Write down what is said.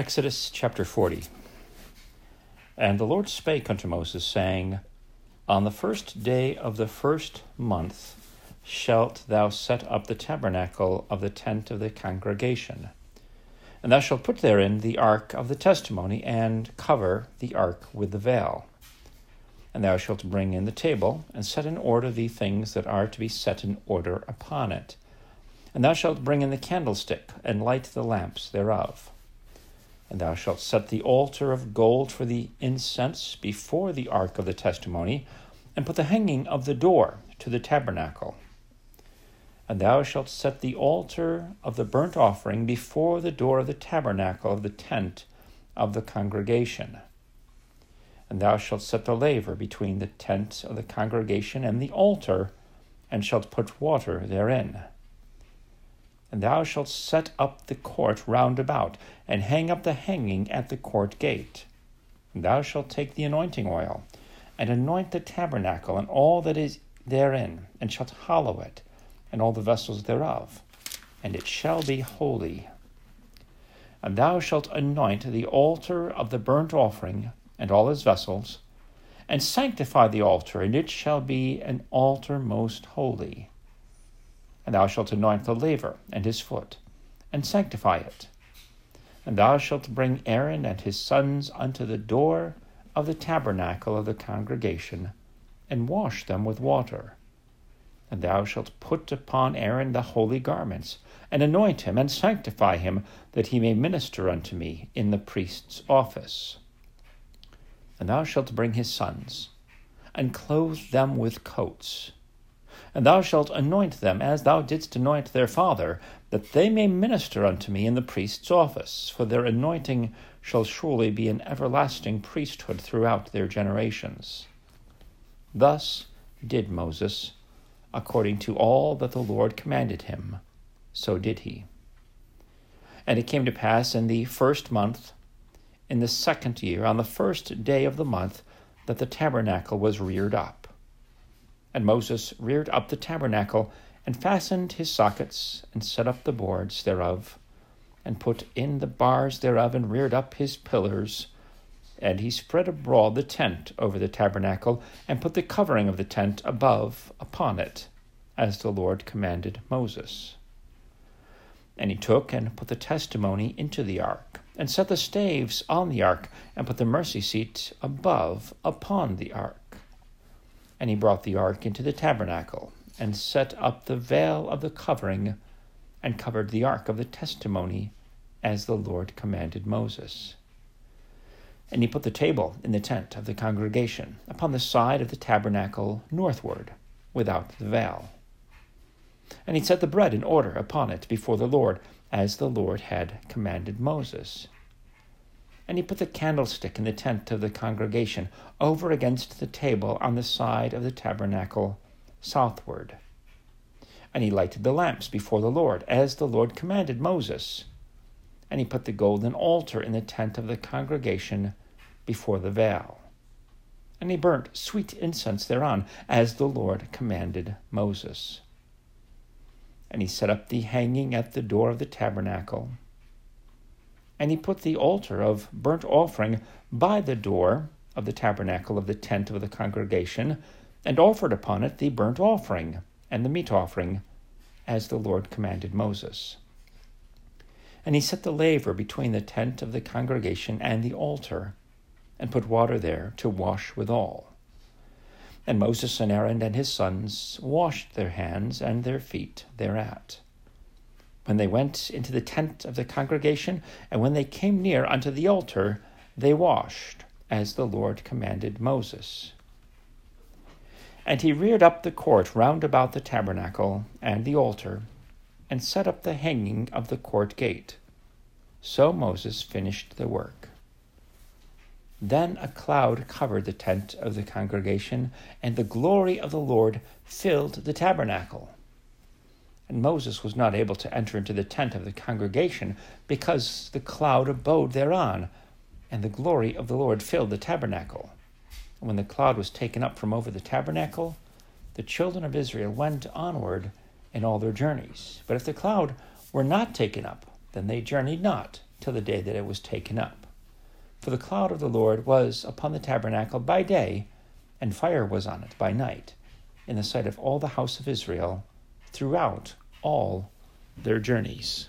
Exodus chapter 40. And the Lord spake unto Moses, saying, On the first day of the first month shalt thou set up the tabernacle of the tent of the congregation. And thou shalt put therein the ark of the testimony, and cover the ark with the veil. And thou shalt bring in the table, and set in order the things that are to be set in order upon it. And thou shalt bring in the candlestick, and light the lamps thereof. And thou shalt set the altar of gold for the incense before the ark of the testimony, and put the hanging of the door to the tabernacle. And thou shalt set the altar of the burnt offering before the door of the tabernacle of the tent of the congregation. And thou shalt set the laver between the tent of the congregation and the altar, and shalt put water therein. And thou shalt set up the court round about, and hang up the hanging at the court gate. And thou shalt take the anointing oil, and anoint the tabernacle and all that is therein, and shalt hallow it, and all the vessels thereof, and it shall be holy. And thou shalt anoint the altar of the burnt offering, and all his vessels, and sanctify the altar, and it shall be an altar most holy. And thou shalt anoint the laver and his foot, and sanctify it. And thou shalt bring Aaron and his sons unto the door of the tabernacle of the congregation, and wash them with water. And thou shalt put upon Aaron the holy garments, and anoint him, and sanctify him, that he may minister unto me in the priest's office. And thou shalt bring his sons, and clothe them with coats and thou shalt anoint them as thou didst anoint their father, that they may minister unto me in the priest's office, for their anointing shall surely be an everlasting priesthood throughout their generations. Thus did Moses, according to all that the Lord commanded him, so did he. And it came to pass in the first month, in the second year, on the first day of the month, that the tabernacle was reared up and Moses reared up the tabernacle, and fastened his sockets, and set up the boards thereof, and put in the bars thereof, and reared up his pillars. And he spread abroad the tent over the tabernacle, and put the covering of the tent above upon it, as the Lord commanded Moses. And he took and put the testimony into the ark, and set the staves on the ark, and put the mercy seat above upon the ark. And he brought the ark into the tabernacle, and set up the veil of the covering, and covered the ark of the testimony, as the Lord commanded Moses. And he put the table in the tent of the congregation, upon the side of the tabernacle northward, without the veil. And he set the bread in order upon it before the Lord, as the Lord had commanded Moses. And he put the candlestick in the tent of the congregation, over against the table on the side of the tabernacle southward. And he lighted the lamps before the Lord, as the Lord commanded Moses. And he put the golden altar in the tent of the congregation before the veil. And he burnt sweet incense thereon, as the Lord commanded Moses. And he set up the hanging at the door of the tabernacle and he put the altar of burnt offering by the door of the tabernacle of the tent of the congregation, and offered upon it the burnt offering and the meat offering, as the Lord commanded Moses. And he set the laver between the tent of the congregation and the altar, and put water there to wash withal. And Moses and Aaron and his sons washed their hands and their feet thereat when they went into the tent of the congregation, and when they came near unto the altar, they washed, as the Lord commanded Moses. And he reared up the court round about the tabernacle and the altar, and set up the hanging of the court gate. So Moses finished the work. Then a cloud covered the tent of the congregation, and the glory of the Lord filled the tabernacle. And Moses was not able to enter into the tent of the congregation because the cloud abode thereon, and the glory of the Lord filled the tabernacle. And when the cloud was taken up from over the tabernacle, the children of Israel went onward in all their journeys. But if the cloud were not taken up, then they journeyed not till the day that it was taken up. For the cloud of the Lord was upon the tabernacle by day, and fire was on it by night, in the sight of all the house of Israel throughout all their journeys.